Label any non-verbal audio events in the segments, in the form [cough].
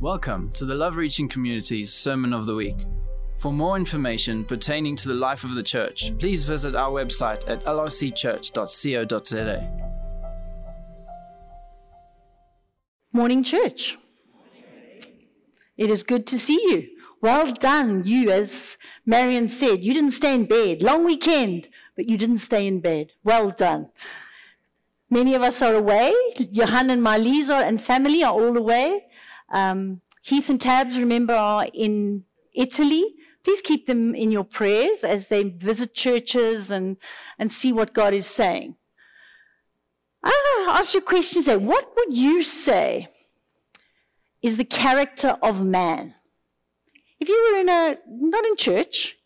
Welcome to the Love Reaching Community's Sermon of the Week. For more information pertaining to the life of the church, please visit our website at lrcchurch.co.za. Morning, church. It is good to see you. Well done, you, as Marion said. You didn't stay in bed. Long weekend, but you didn't stay in bed. Well done. Many of us are away. Johan and Marlies and family are all away. Um, Heath and Tabs, remember, are in Italy. Please keep them in your prayers as they visit churches and, and see what God is saying. I ask you a question today. What would you say is the character of man? If you were in a, not in church,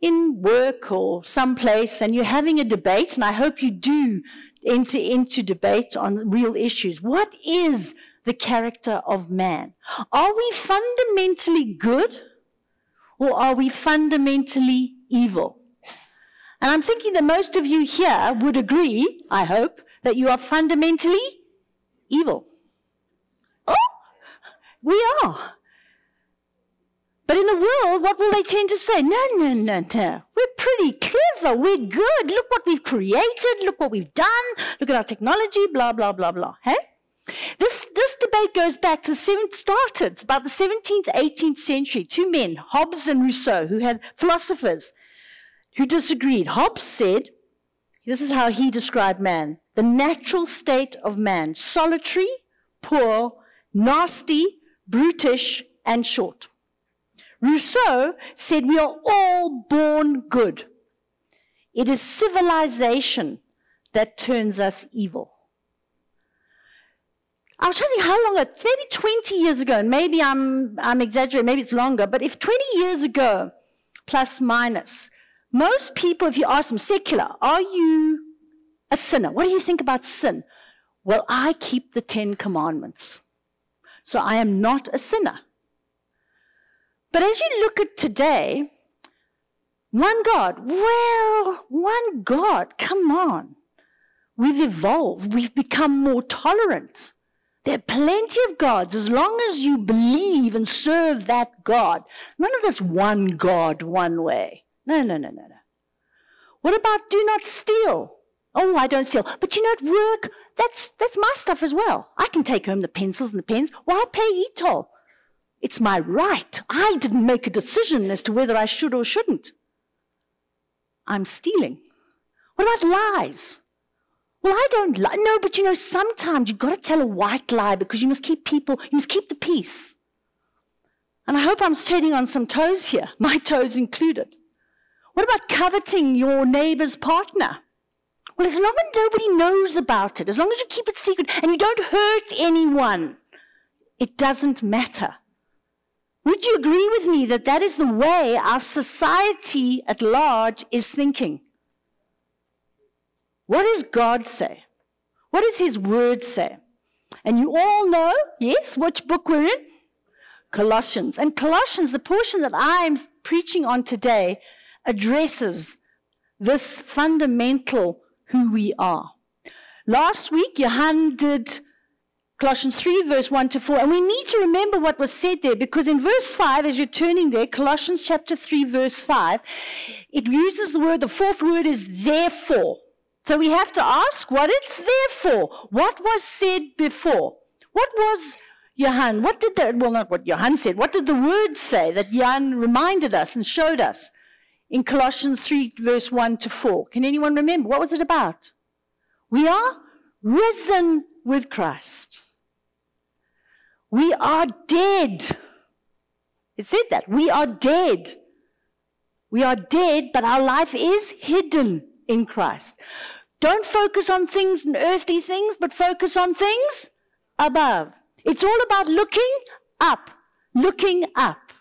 in work or someplace and you're having a debate, and I hope you do enter into debate on real issues. What is the character of man? Are we fundamentally good or are we fundamentally evil? And I'm thinking that most of you here would agree, I hope, that you are fundamentally evil. Oh, we are. But in the world, what will they tend to say? No, no, no, no. We're pretty clever. We're good. Look what we've created. Look what we've done. Look at our technology, blah, blah, blah, blah. Hey? This, this debate goes back to the seventh, started about the 17th, 18th century. Two men, Hobbes and Rousseau, who had philosophers who disagreed. Hobbes said, this is how he described man the natural state of man, solitary, poor, nasty, brutish, and short. Rousseau said we are all born good. It is civilization that turns us evil. I was trying to think how long ago, maybe 20 years ago, and maybe I'm, I'm exaggerating, maybe it's longer, but if 20 years ago, plus minus, most people, if you ask them secular, are you a sinner? What do you think about sin? Well, I keep the Ten Commandments. So I am not a sinner. But as you look at today, one God, well, one God, come on. We've evolved, we've become more tolerant. There are plenty of gods as long as you believe and serve that God. None of this one God, one way. No, no, no, no, no. What about do not steal? Oh, I don't steal. But you know, at work, that's, that's my stuff as well. I can take home the pencils and the pens. Why pay e-toll? It's my right. I didn't make a decision as to whether I should or shouldn't. I'm stealing. What about lies? Well, I don't lie. No, but you know, sometimes you've got to tell a white lie because you must keep people, you must keep the peace. And I hope I'm treading on some toes here, [laughs] my toes included. What about coveting your neighbor's partner? Well, as long as nobody knows about it, as long as you keep it secret and you don't hurt anyone, it doesn't matter. Would you agree with me that that is the way our society at large is thinking? What does God say? What does His Word say? And you all know, yes, which book we're in? Colossians. And Colossians, the portion that I'm preaching on today, addresses this fundamental who we are. Last week, Johan did Colossians 3, verse 1 to 4. And we need to remember what was said there because in verse 5, as you're turning there, Colossians chapter 3, verse 5, it uses the word, the fourth word is therefore. So we have to ask what it's there for. What was said before? What was Johan? What did the, well, not what Johan said, what did the word say that Johan reminded us and showed us in Colossians 3, verse 1 to 4? Can anyone remember? What was it about? We are risen with Christ. We are dead. It said that. We are dead. We are dead, but our life is hidden in Christ. Don't focus on things and earthly things, but focus on things above. It's all about looking up, looking up.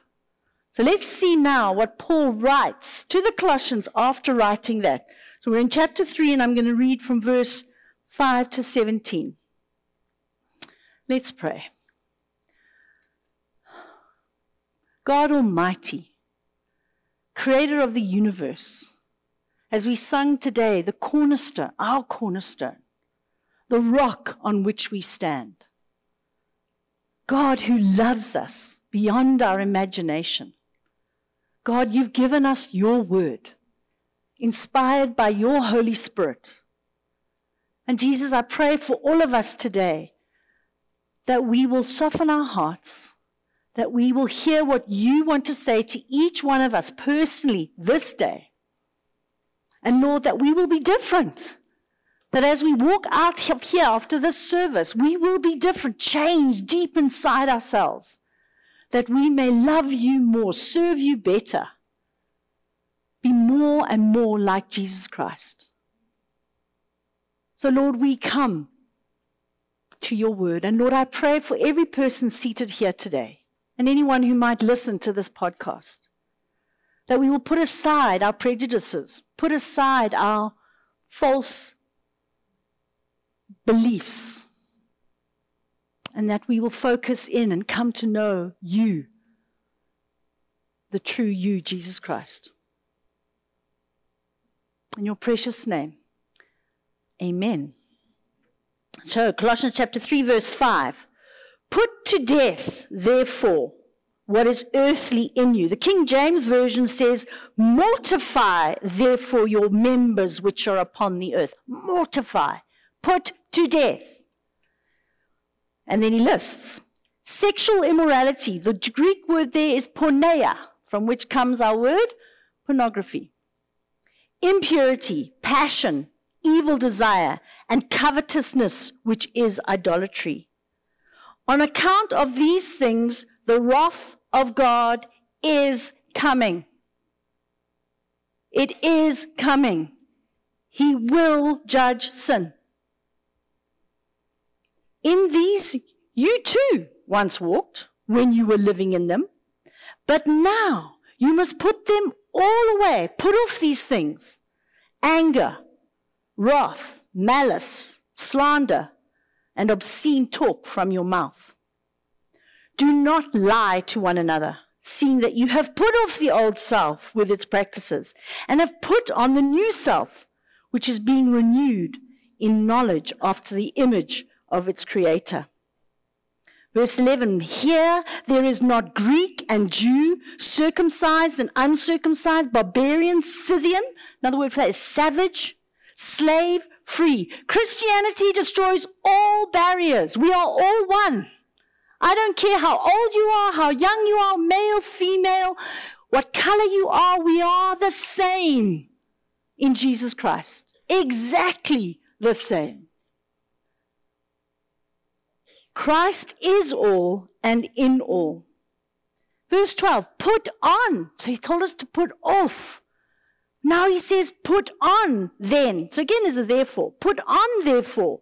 So let's see now what Paul writes to the Colossians after writing that. So we're in chapter 3, and I'm going to read from verse 5 to 17. Let's pray. God Almighty, creator of the universe, as we sung today, the cornerstone, our cornerstone, the rock on which we stand. God who loves us beyond our imagination. God, you've given us your word, inspired by your Holy Spirit. And Jesus, I pray for all of us today that we will soften our hearts, that we will hear what you want to say to each one of us personally this day. And Lord, that we will be different. That as we walk out of here after this service, we will be different, changed deep inside ourselves. That we may love you more, serve you better, be more and more like Jesus Christ. So, Lord, we come to your word. And Lord, I pray for every person seated here today and anyone who might listen to this podcast that we will put aside our prejudices, put aside our false beliefs, and that we will focus in and come to know you, the true you, Jesus Christ. In your precious name, amen. So, Colossians chapter 3, verse 5. Put to death, therefore, what is earthly in you. The King James Version says, Mortify, therefore, your members which are upon the earth. Mortify. Put to death. And then he lists sexual immorality. The Greek word there is porneia, from which comes our word pornography. Impurity, passion, evil desire, and covetousness, which is idolatry. On account of these things, the wrath of God is coming. It is coming. He will judge sin. In these, you too once walked when you were living in them, but now you must put them all away. Put off these things anger, wrath, malice, slander, and obscene talk from your mouth. Do not lie to one another, seeing that you have put off the old self with its practices and have put on the new self, which is being renewed in knowledge after the image of its creator. Verse 11 Here there is not Greek and Jew, circumcised and uncircumcised, barbarian, Scythian. Another word for that is savage, slave, free. Christianity destroys all barriers. We are all one. I don't care how old you are, how young you are, male, female, what color you are, we are the same in Jesus Christ. Exactly the same. Christ is all and in all. Verse 12, put on. So he told us to put off. Now he says, put on then. So again, is a therefore. Put on therefore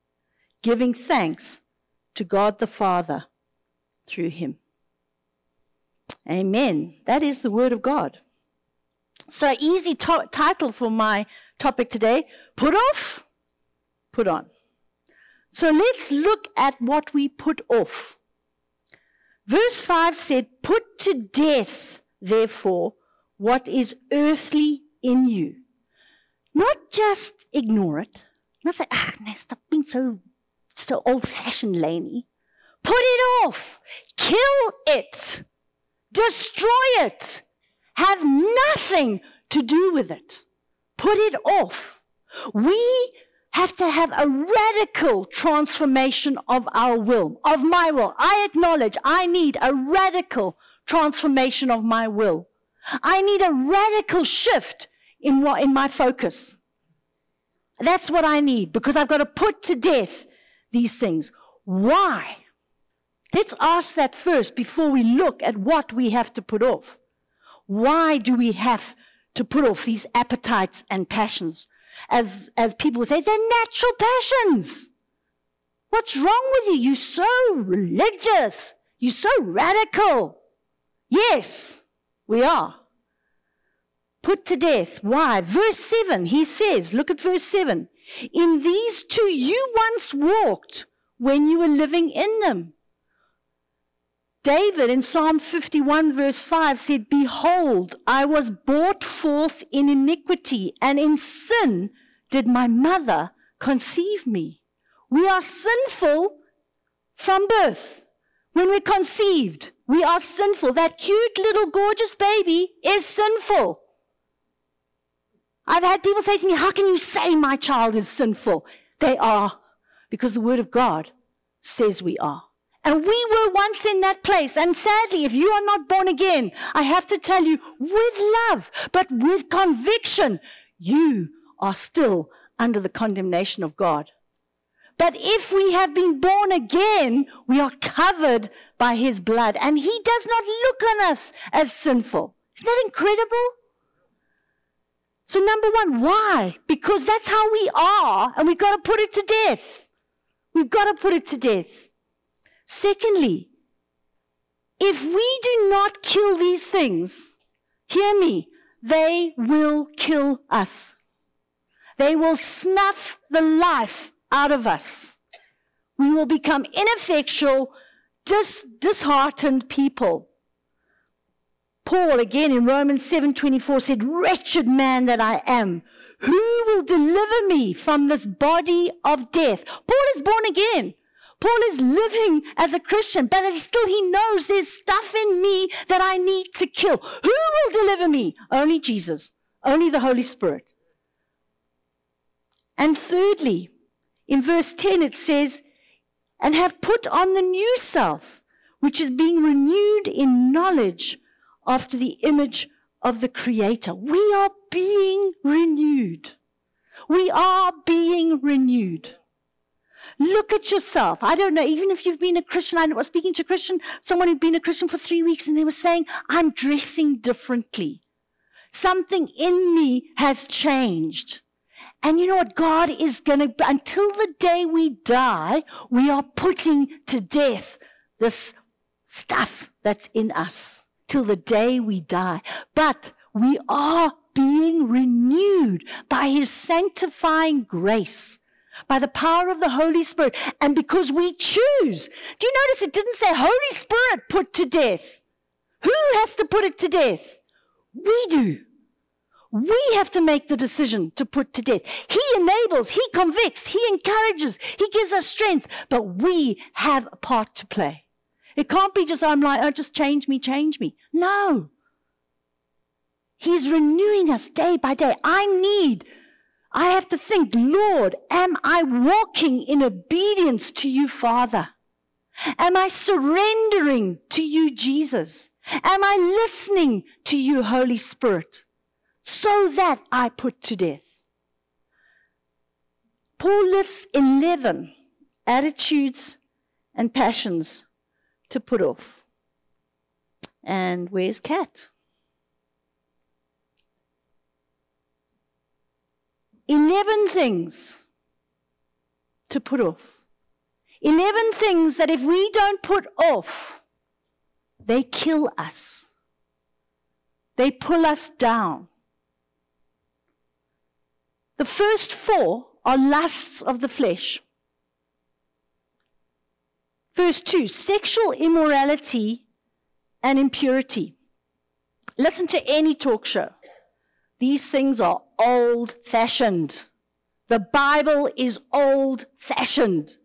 giving thanks to God the Father through him. Amen. That is the word of God. So, easy to- title for my topic today put off, put on. So, let's look at what we put off. Verse 5 said, Put to death, therefore, what is earthly in you. Not just ignore it. Not say, ah, no, stop being so, so old fashioned, Laney. Put it off. Kill it. Destroy it. Have nothing to do with it. Put it off. We have to have a radical transformation of our will, of my will. I acknowledge I need a radical transformation of my will. I need a radical shift in what, in my focus. That's what I need because I've got to put to death these things. Why? Let's ask that first before we look at what we have to put off. Why do we have to put off these appetites and passions? As, as people say, they're natural passions. What's wrong with you? You're so religious. You're so radical. Yes, we are. Put to death. Why? Verse 7, he says, look at verse 7. In these too you once walked when you were living in them. David in Psalm 51 verse 5 said, Behold, I was brought forth in iniquity, and in sin did my mother conceive me. We are sinful from birth. When we're conceived, we are sinful. That cute little gorgeous baby is sinful. I've had people say to me, How can you say my child is sinful? They are, because the Word of God says we are. And we were once in that place. And sadly, if you are not born again, I have to tell you, with love, but with conviction, you are still under the condemnation of God. But if we have been born again, we are covered by his blood, and he does not look on us as sinful. Isn't that incredible? So, number one, why? Because that's how we are, and we've got to put it to death. We've got to put it to death. Secondly, if we do not kill these things, hear me, they will kill us. They will snuff the life out of us. We will become ineffectual, dis- disheartened people. Paul again in Romans 7:24 said, "Wretched man that I am, who will deliver me from this body of death?" Paul is born again. Paul is living as a Christian, but still he knows there's stuff in me that I need to kill. Who will deliver me? Only Jesus, only the Holy Spirit. And thirdly, in verse 10 it says, and have put on the new self, which is being renewed in knowledge after the image of the Creator. We are being renewed. We are being renewed. Look at yourself. I don't know, even if you've been a Christian, I was speaking to a Christian, someone who'd been a Christian for three weeks, and they were saying, I'm dressing differently. Something in me has changed. And you know what? God is going to, until the day we die, we are putting to death this stuff that's in us till the day we die. But we are being renewed by his sanctifying grace by the power of the Holy Spirit. And because we choose, do you notice it didn't say Holy Spirit put to death? Who has to put it to death? We do. We have to make the decision to put to death. He enables, He convicts, He encourages, He gives us strength, but we have a part to play. It can't be just, I'm like, oh, just change me, change me. No. He's renewing us day by day. I need I have to think, Lord, am I walking in obedience to you, Father? Am I surrendering to you, Jesus? Am I listening to you, Holy Spirit? So that I put to death. Paul lists 11 attitudes and passions to put off. And where's Kat? 11 things to put off. 11 things that if we don't put off, they kill us. They pull us down. The first four are lusts of the flesh. Verse 2 sexual immorality and impurity. Listen to any talk show. These things are old fashioned. The Bible is old fashioned.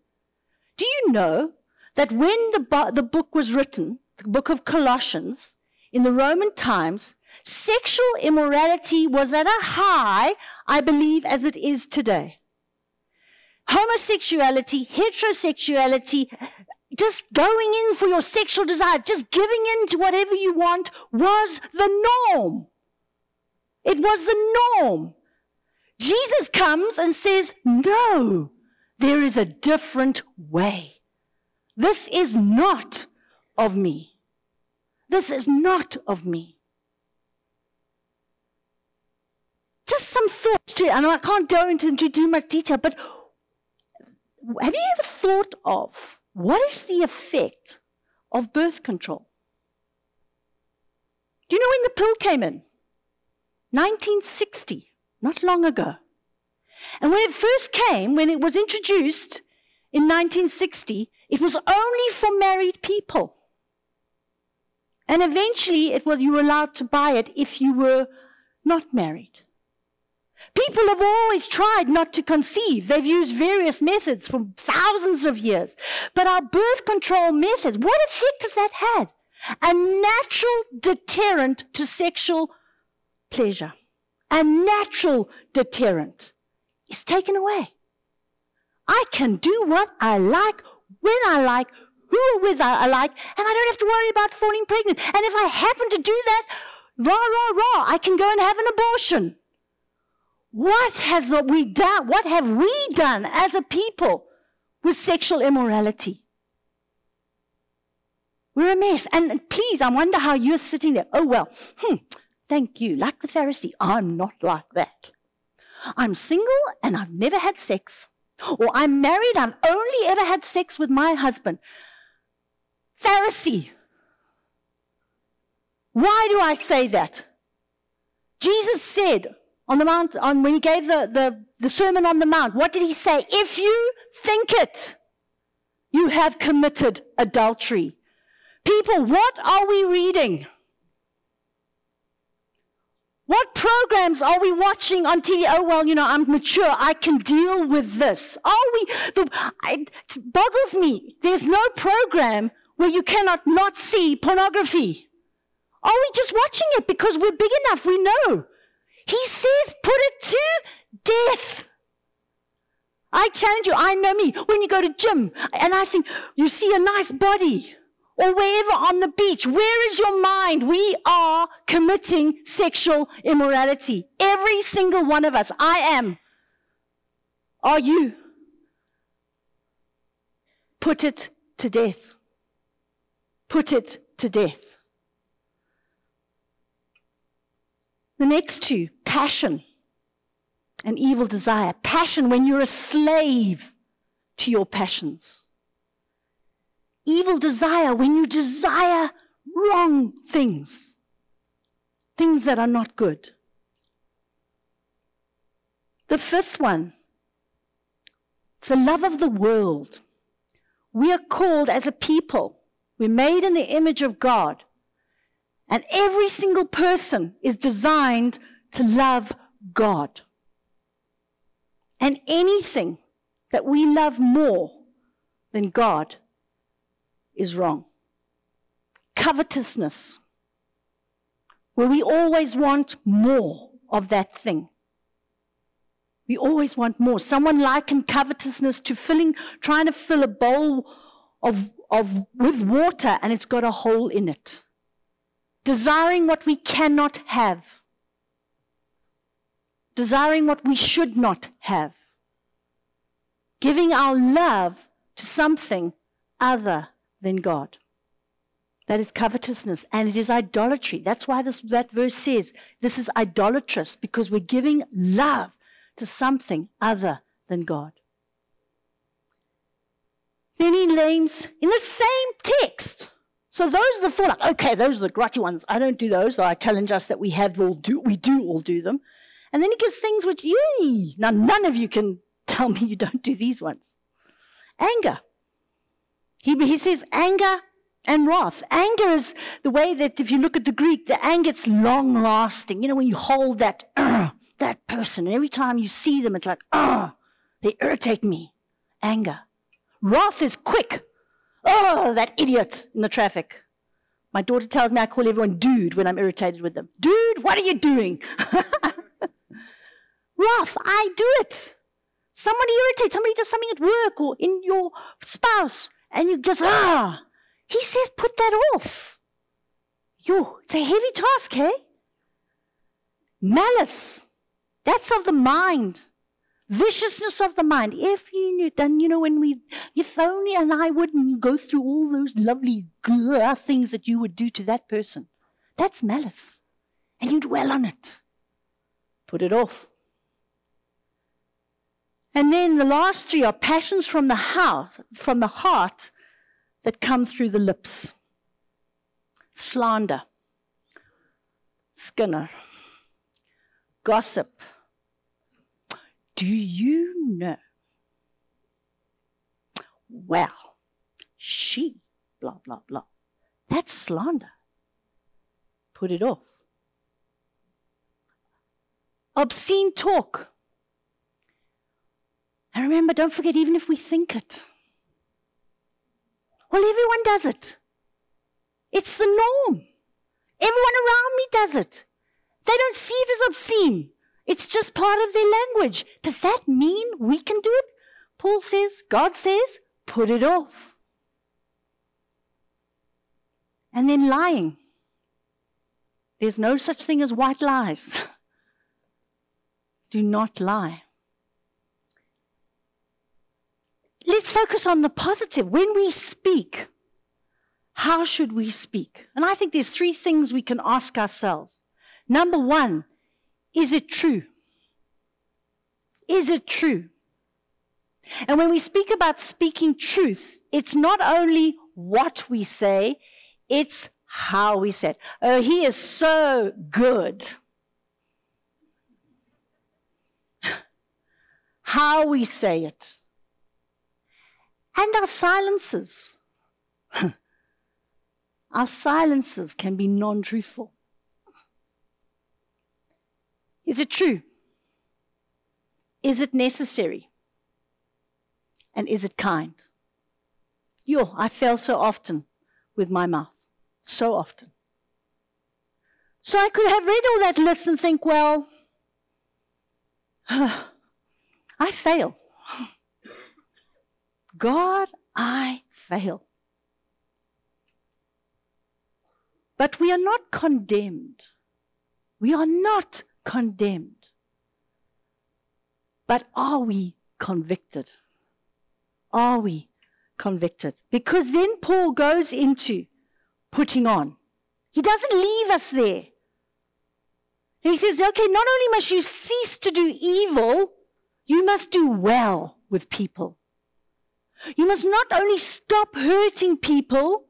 Do you know that when the, the book was written, the book of Colossians, in the Roman times, sexual immorality was at a high, I believe, as it is today. homosexuality, heterosexuality, just going in for your sexual desires, just giving in to whatever you want was the norm. It was the norm. Jesus comes and says, No, there is a different way. This is not of me. This is not of me. Just some thoughts to it. I I can't go into too much detail, but have you ever thought of what is the effect of birth control? Do you know when the pill came in? 1960, not long ago. And when it first came, when it was introduced in 1960, it was only for married people. And eventually it was you were allowed to buy it if you were not married. People have always tried not to conceive. They've used various methods for thousands of years. But our birth control methods, what effect has that had? A natural deterrent to sexual pleasure. A natural deterrent is taken away. I can do what I like, when I like, who with I like, and I don't have to worry about falling pregnant. And if I happen to do that, rah, rah, rah, I can go and have an abortion. What has we done? What have we done as a people with sexual immorality? We're a mess. And please, I wonder how you're sitting there. Oh, well, hmm, thank you. Like the Pharisee, I'm not like that. I'm single and I've never had sex. Or I'm married, I've only ever had sex with my husband. Pharisee. Why do I say that? Jesus said, on the mount, on when he gave the, the, the Sermon on the Mount, what did he say? If you think it, you have committed adultery. People, what are we reading? What programs are we watching on TV? Oh, well, you know, I'm mature. I can deal with this. Are we? The, it boggles me. There's no program where you cannot not see pornography. Are we just watching it because we're big enough? We know. He says, put it to death. I challenge you, I know me. When you go to gym and I think you see a nice body or wherever on the beach, where is your mind? We are committing sexual immorality. Every single one of us. I am. Are you? Put it to death. Put it to death. The next two passion and evil desire. Passion when you're a slave to your passions. Evil desire when you desire wrong things, things that are not good. The fifth one, it's the love of the world. We are called as a people, we're made in the image of God and every single person is designed to love God. And anything that we love more than God is wrong. Covetousness, where we always want more of that thing. We always want more. Someone likened covetousness to filling, trying to fill a bowl of, of, with water and it's got a hole in it desiring what we cannot have, desiring what we should not have, giving our love to something other than God. That is covetousness and it is idolatry. That's why this, that verse says this is idolatrous because we're giving love to something other than God. Then he names in the same text so those are the four, like, okay, those are the grutty ones. I don't do those, though I challenge us that we have all do, we do all do them. And then he gives things which, yee, now none of you can tell me you don't do these ones. Anger. He, he says anger and wrath. Anger is the way that if you look at the Greek, the anger it's long lasting. You know, when you hold that, uh, that person, and every time you see them, it's like, ah, uh, they irritate me. Anger. Wrath is quick. Oh, that idiot in the traffic. My daughter tells me I call everyone dude when I'm irritated with them. Dude, what are you doing? [laughs] Rough, I do it. Somebody irritates, somebody does something at work or in your spouse, and you just, ah. He says, put that off. Yo, it's a heavy task, hey? Malice. That's of the mind. Viciousness of the mind. If you knew, then you know when we, if only and I wouldn't, go through all those lovely things that you would do to that person. That's malice. And you dwell on it. Put it off. And then the last three are passions from the house, from the heart that come through the lips. Slander, skinner, gossip. Do you know? Well, she, blah, blah, blah. That's slander. Put it off. Obscene talk. And remember, don't forget, even if we think it, well, everyone does it. It's the norm. Everyone around me does it. They don't see it as obscene. It's just part of their language. Does that mean we can do it? Paul says, God says, put it off. And then lying. There's no such thing as white lies. [laughs] do not lie. let's focus on the positive. When we speak, how should we speak? And I think there's three things we can ask ourselves. Number one, is it true? Is it true? And when we speak about speaking truth, it's not only what we say, it's how we say it. Oh, he is so good. [laughs] how we say it and our silences. [laughs] our silences can be non truthful. Is it true? Is it necessary? And is it kind? Yo, I fail so often with my mouth. So often. So I could have read all that list and think, well, [sighs] I fail. [sighs] God, I fail. But we are not condemned. We are not condemned. But are we convicted? Are we convicted? Because then Paul goes into putting on. He doesn't leave us there. He says, okay, not only must you cease to do evil, you must do well with people. You must not only stop hurting people,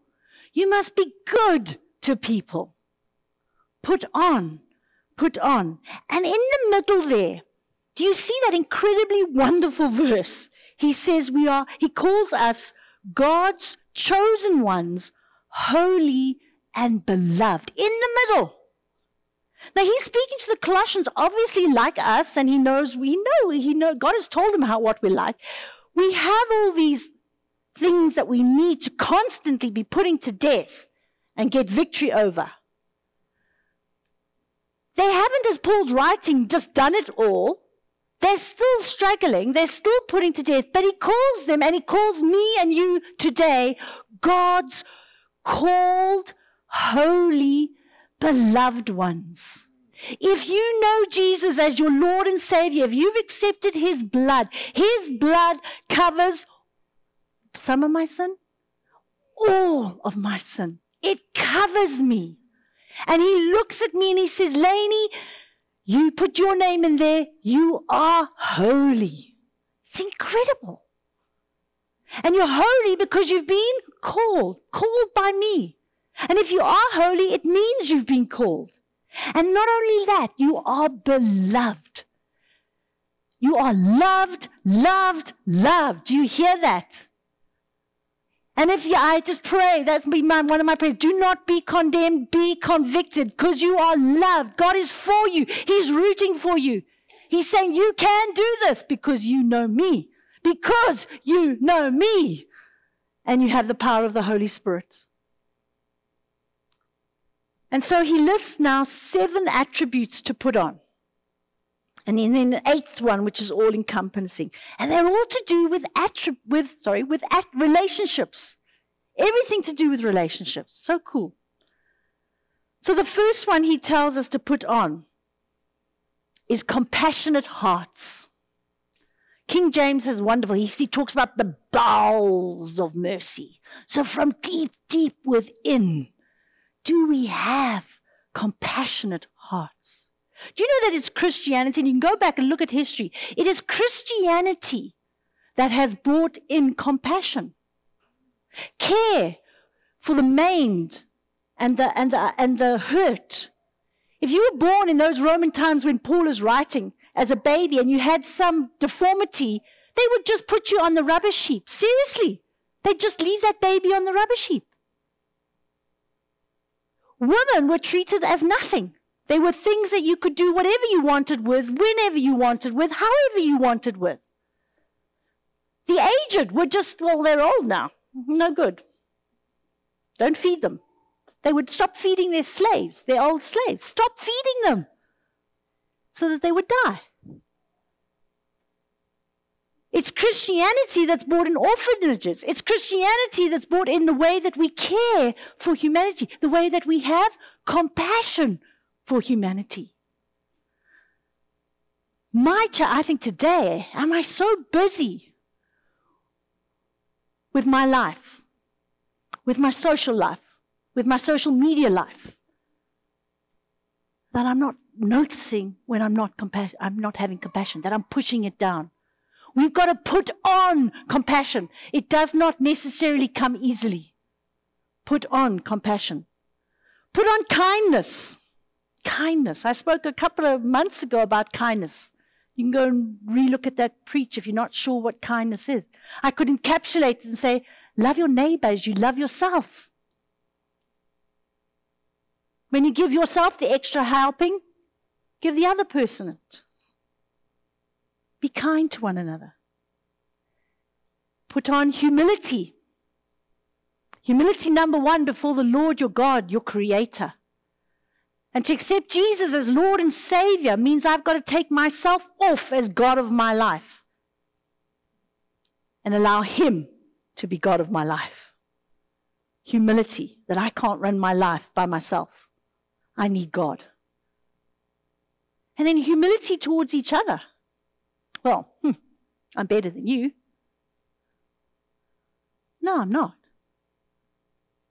you must be good to people. Put on, put on. And in the middle there, do you see that incredibly wonderful verse? He says we are, he calls us God's chosen ones, holy and beloved. In the middle. Now he's speaking to the Colossians, obviously like us, and he knows we know he know God has told him how what we're like. We have all these things that we need to constantly be putting to death and get victory over. They haven't, as Paul's writing, just done it all. They're still struggling. They're still putting to death. But he calls them, and he calls me and you today, God's called, holy, beloved ones. If you know Jesus as your Lord and Savior, if you've accepted His blood, His blood covers some of my sin, all of my sin. It covers me. And He looks at me and He says, Lainey, you put your name in there, you are holy. It's incredible. And you're holy because you've been called, called by me. And if you are holy, it means you've been called. And not only that, you are beloved. You are loved, loved, loved. Do you hear that? And if you, I just pray, that's be my, one of my prayers. Do not be condemned, be convicted, because you are loved. God is for you. He's rooting for you. He's saying you can do this because you know me. Because you know me. And you have the power of the Holy Spirit. And so he lists now seven attributes to put on. And then, the eighth one, which is all encompassing. And they're all to do with, attrib- with, sorry, with at- relationships. Everything to do with relationships. So cool. So the first one he tells us to put on is compassionate hearts. King James is wonderful. He, he talks about the bowels of mercy. So from deep, deep within, do we have compassionate hearts? Do you know that it's Christianity? And you can go back and look at history. It is Christianity that has brought in compassion, care for the maimed and the, and the, and the hurt. If you were born in those Roman times when Paul is writing as a baby and you had some deformity, they would just put you on the rubbish heap. Seriously. They'd just leave that baby on the rubbish heap. Women were treated as nothing. They were things that you could do whatever you wanted with, whenever you wanted with, however you wanted with. The aged were just, well, they're old now. No good. Don't feed them. They would stop feeding their slaves, their old slaves. Stop feeding them so that they would die. It's Christianity that's brought in orphanages. It's Christianity that's brought in the way that we care for humanity, the way that we have compassion for humanity. My child, I think today, am I so busy with my life, with my social life, with my social media life, that I'm not noticing when I'm not compassion, I'm not having compassion, that I'm pushing it down. We've got to put on compassion. It does not necessarily come easily. Put on compassion. Put on kindness. Kindness. I spoke a couple of months ago about kindness. You can go and relook at that preach if you're not sure what kindness is. I could encapsulate it and say, love your neighbor as you love yourself. When you give yourself the extra helping, give the other person it. Be kind to one another. Put on humility. Humility number one before the Lord your God, your creator. And to accept Jesus as Lord and Savior means I've got to take myself off as God of my life and allow Him to be God of my life. Humility that I can't run my life by myself. I need God. And then humility towards each other. Well, hmm, I'm better than you. No, I'm not.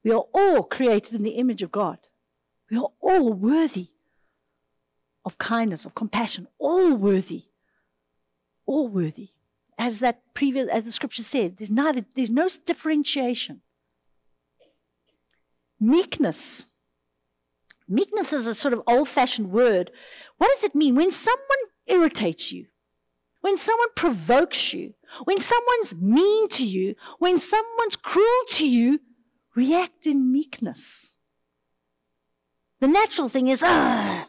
We are all created in the image of God. We are all worthy of kindness, of compassion, all worthy. All worthy. As that previous as the scripture said, there's neither there's no differentiation. Meekness. Meekness is a sort of old-fashioned word. What does it mean? When someone irritates you, when someone provokes you, when someone's mean to you, when someone's cruel to you, react in meekness. The natural thing is, ah.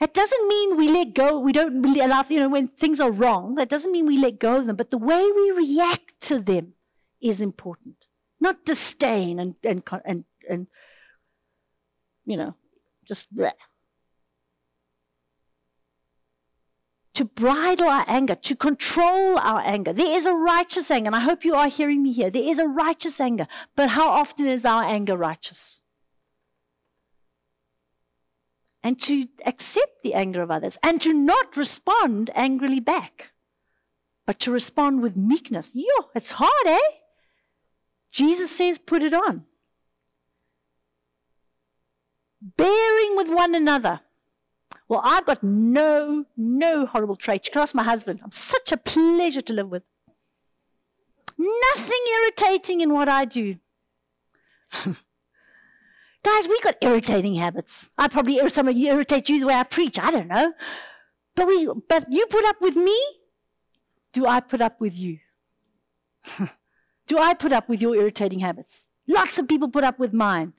That doesn't mean we let go, we don't allow, you know, when things are wrong, that doesn't mean we let go of them, but the way we react to them is important. Not disdain and, and, and, and you know, just bleh. To bridle our anger, to control our anger. There is a righteous anger, and I hope you are hearing me here. There is a righteous anger, but how often is our anger righteous? And to accept the anger of others and to not respond angrily back, but to respond with meekness. Yo, it's hard, eh? Jesus says, put it on. Bearing with one another well, I've got no, no horrible traits. You can ask my husband. I'm such a pleasure to live with. Nothing irritating in what I do. [laughs] Guys, we've got irritating habits. I probably some of you irritate you the way I preach. I don't know. But we but you put up with me? Do I put up with you? [laughs] do I put up with your irritating habits? Lots of people put up with mine.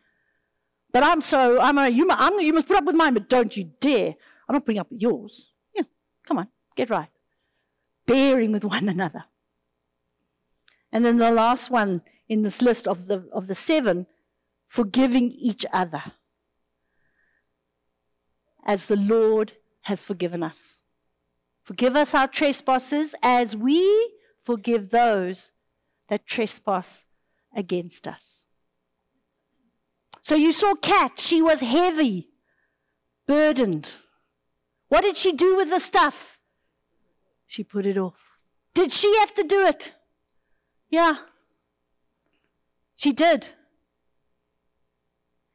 But I'm so, I'm a, you, I'm, you must put up with mine, but don't you dare. I'm not putting up with yours. Yeah, come on, get right. Bearing with one another. And then the last one in this list of the, of the seven, forgiving each other. as the Lord has forgiven us. Forgive us our trespasses as we forgive those that trespass against us. So you saw Kat, she was heavy, burdened. What did she do with the stuff? She put it off. Did she have to do it? Yeah. She did.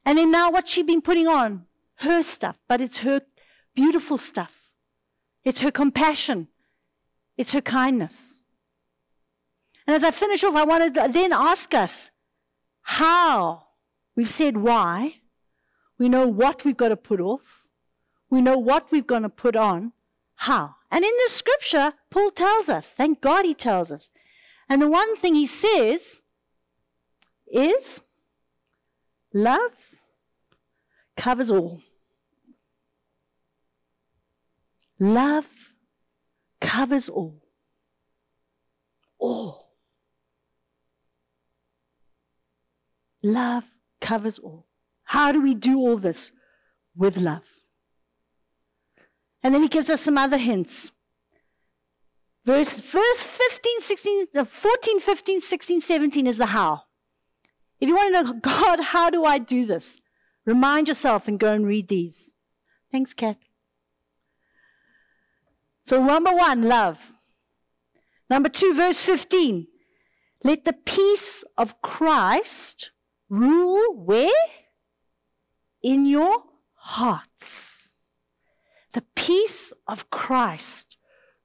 And then now what's she been putting on? Her stuff, but it's her beautiful stuff. It's her compassion. It's her kindness. And as I finish off, I want to then ask us how. We've said why. We know what we've got to put off. We know what we've got to put on. How? And in the scripture, Paul tells us. Thank God he tells us. And the one thing he says is love covers all. Love covers all. All. Love covers all. How do we do all this? With love. And then he gives us some other hints. Verse, verse 15, 16, uh, 14, 15, 16, 17 is the how. If you want to know, [laughs] God, how do I do this? Remind yourself and go and read these. Thanks, Kat. So, number one, love. Number two, verse 15. Let the peace of Christ rule where? In your hearts. The peace of Christ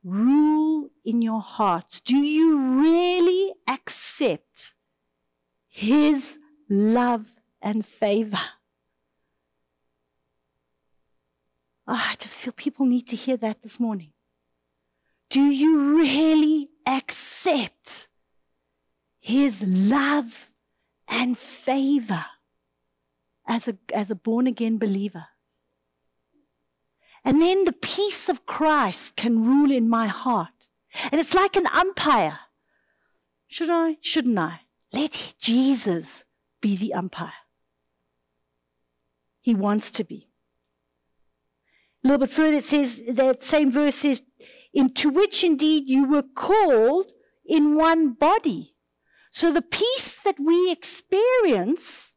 rule in your hearts. Do you really accept His love and favor? Oh, I just feel people need to hear that this morning. Do you really accept His love and favor as a, as a born again believer? And then the peace of Christ can rule in my heart. And it's like an umpire. Should I? Shouldn't I? Let Jesus be the umpire. He wants to be. A little bit further, it says, that same verse says, into which indeed you were called in one body. So the peace that we experience,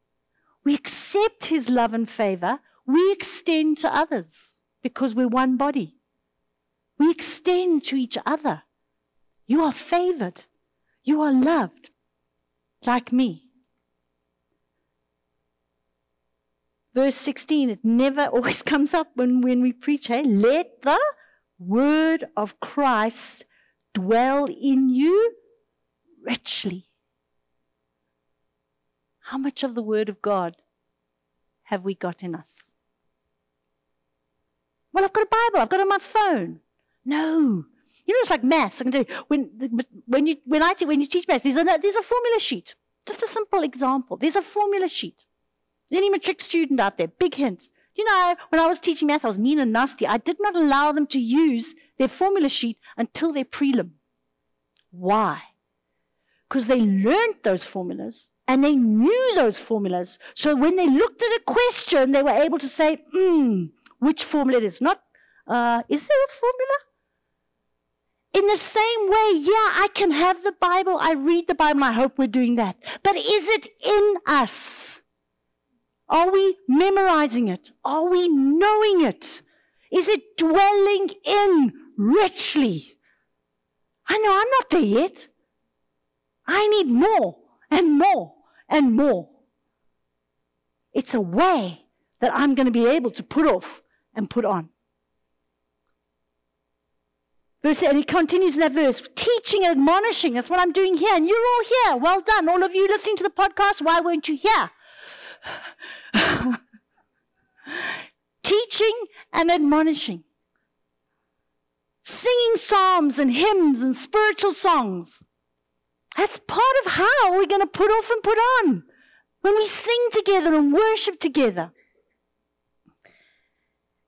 we accept his love and favor, we extend to others because we're one body. We extend to each other. You are favored. You are loved like me. Verse 16, it never [laughs] always comes up when, when we preach, hey, let the word of Christ dwell in you richly. How much of the word of God have we got in us? Well, I've got a Bible, I've got it on my phone. No. You know, it's like maths. I can tell you, when, when, you, when, I, when you teach maths, there's a, there's a formula sheet. Just a simple example. There's a formula sheet. Any matric student out there, big hint. You know, when I was teaching maths, I was mean and nasty. I did not allow them to use their formula sheet until their prelim. Why? Because they learned those formulas and they knew those formulas. So when they looked at a question, they were able to say, hmm, which formula it is. Not, uh, is there a formula? In the same way, yeah, I can have the Bible. I read the Bible. I hope we're doing that. But is it in us? Are we memorizing it? Are we knowing it? Is it dwelling in richly? I know I'm not there yet. I need more and more and more. It's a way that I'm going to be able to put off and put on. Verse, and he continues in that verse, teaching and admonishing. That's what I'm doing here. And you're all here. Well done. All of you listening to the podcast, why weren't you here? [laughs] Teaching and admonishing. Singing psalms and hymns and spiritual songs. That's part of how we're going to put off and put on when we sing together and worship together.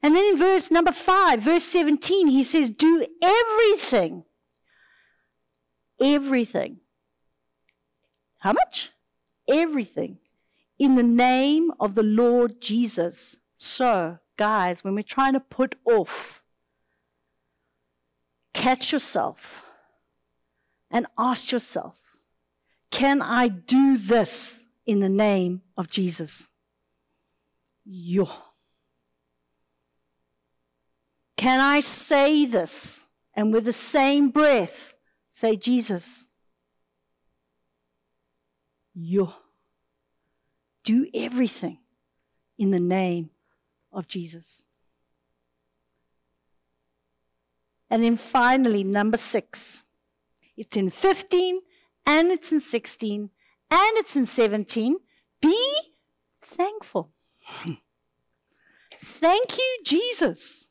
And then in verse number 5, verse 17, he says, Do everything. Everything. How much? Everything in the name of the Lord Jesus, so guys, when we're trying to put off, catch yourself and ask yourself, can I do this in the name of Jesus? Yo. Can I say this and with the same breath say, Jesus? Yo. Do everything in the name of Jesus. And then finally, number six. It's in 15 and it's in 16 and it's in 17. Be thankful. [laughs] Thank you, Jesus.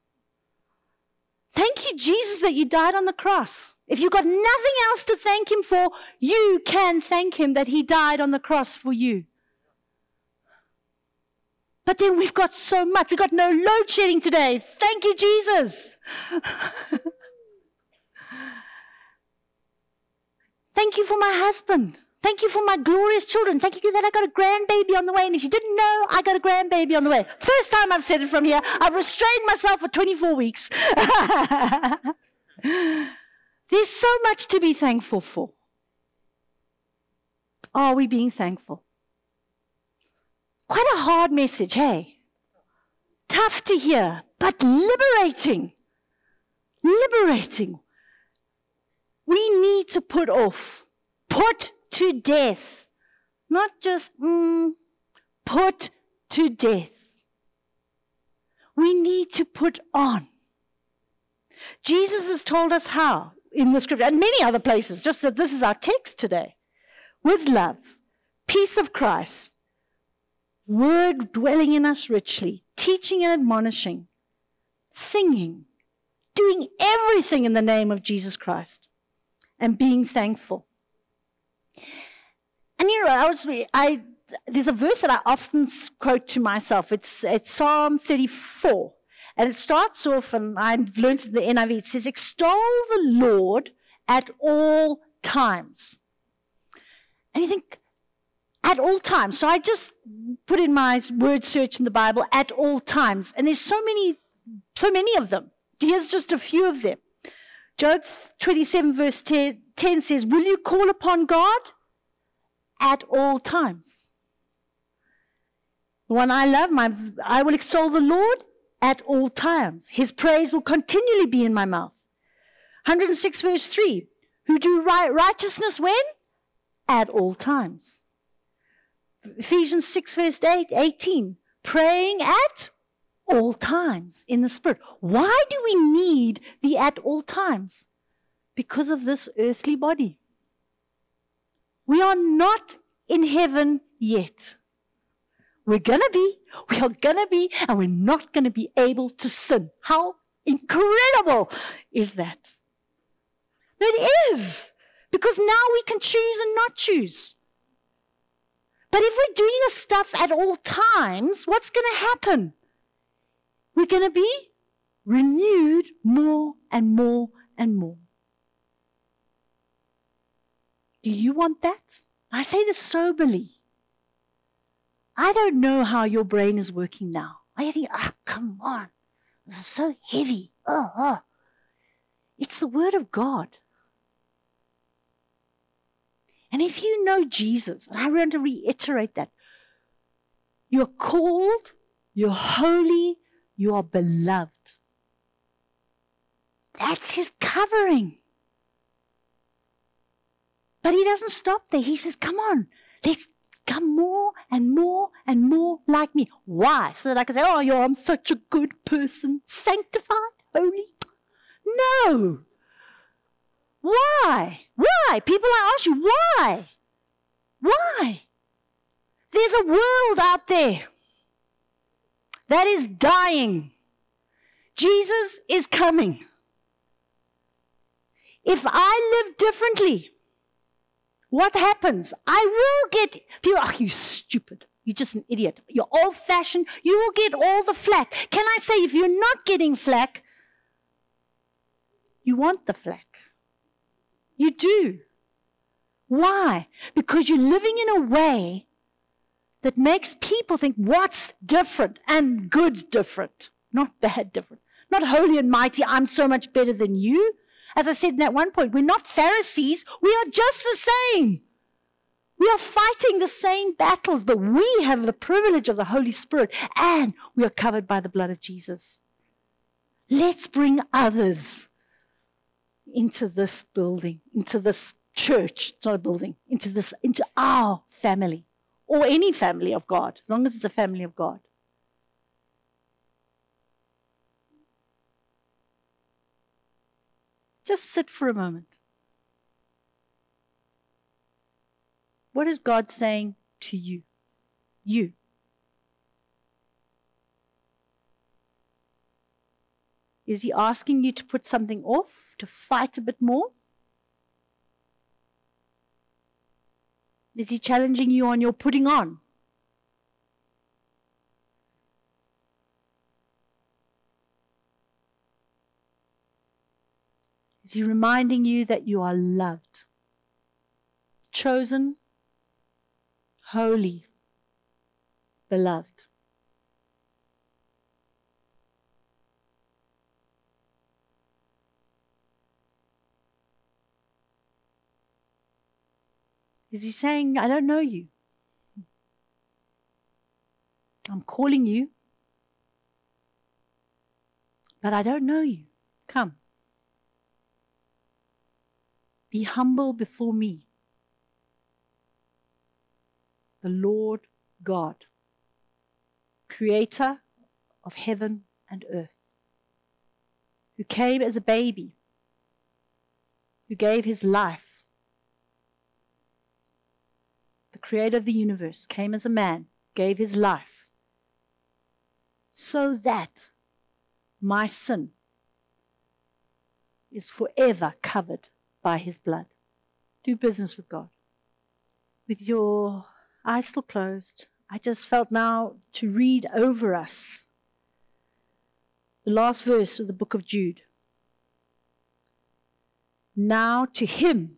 Thank you, Jesus, that you died on the cross. If you've got nothing else to thank Him for, you can thank Him that He died on the cross for you. But then we've got so much. We've got no load shedding today. Thank you, Jesus. [laughs] Thank you for my husband. Thank you for my glorious children. Thank you that I got a grandbaby on the way. And if you didn't know, I got a grandbaby on the way. First time I've said it from here. I've restrained myself for 24 weeks. [laughs] There's so much to be thankful for. Are we being thankful? Quite a hard message, hey? Tough to hear, but liberating. Liberating. We need to put off, put to death, not just mm, put to death. We need to put on. Jesus has told us how in the scripture and many other places, just that this is our text today. With love, peace of Christ, word dwelling in us richly, teaching and admonishing, singing, doing everything in the name of Jesus Christ and being thankful. And you know, I was, I, there's a verse that I often quote to myself. It's, it's Psalm 34. And it starts off, and I learned in the NIV, it says, Extol the Lord at all times. And you think, at all times. So I just put in my word search in the Bible, at all times. And there's so many, so many of them. Here's just a few of them. Job 27, verse 10, 10 says, Will you call upon God at all times? The one I love, my, I will extol the Lord at all times. His praise will continually be in my mouth. 106, verse 3 Who do right, righteousness when? At all times. Ephesians 6, verse 8, 18 Praying at all times in the Spirit. Why do we need the at all times? Because of this earthly body. We are not in heaven yet. We're going to be, we are going to be, and we're not going to be able to sin. How incredible is that? It is. Because now we can choose and not choose. But if we're doing this stuff at all times, what's going to happen? We're going to be renewed more and more and more. Do you want that? I say this soberly. I don't know how your brain is working now. I think, ah, oh, come on. This is so heavy. Oh, oh. It's the Word of God. And if you know Jesus, and I want to reiterate that, you're called, you're holy, you are beloved. That's his covering. But he doesn't stop there. He says, Come on, let's come more and more and more like me. Why? So that I can say, Oh, yeah, I'm such a good person, sanctified, holy. No. Why? Why? People, I ask you, why? Why? There's a world out there that is dying. Jesus is coming. If I live differently, what happens? I will get people, oh, you stupid. You're just an idiot. You're old fashioned. You will get all the flack. Can I say, if you're not getting flack, you want the flack. You do. Why? Because you're living in a way that makes people think what's different and good different, not bad different. Not holy and mighty, I'm so much better than you. As I said in that one point, we're not Pharisees, we are just the same. We are fighting the same battles, but we have the privilege of the Holy Spirit and we are covered by the blood of Jesus. Let's bring others into this building, into this church, it's not a building, into this, into our family, or any family of God, as long as it's a family of God. Just sit for a moment. What is God saying to you? You. Is He asking you to put something off, to fight a bit more? Is He challenging you on your putting on? Is He reminding you that you are loved, chosen, holy, beloved? Is he saying, I don't know you? I'm calling you, but I don't know you. Come. Be humble before me, the Lord God, creator of heaven and earth, who came as a baby, who gave his life creator of the universe, came as a man, gave his life, so that my sin is forever covered by his blood. Do business with God. With your eyes still closed, I just felt now to read over us the last verse of the book of Jude. Now to him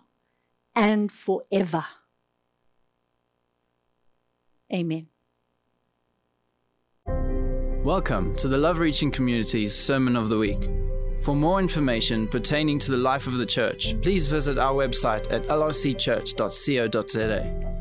and forever. Amen. Welcome to the Love Reaching Community's Sermon of the Week. For more information pertaining to the life of the church, please visit our website at lrcchurch.co.za.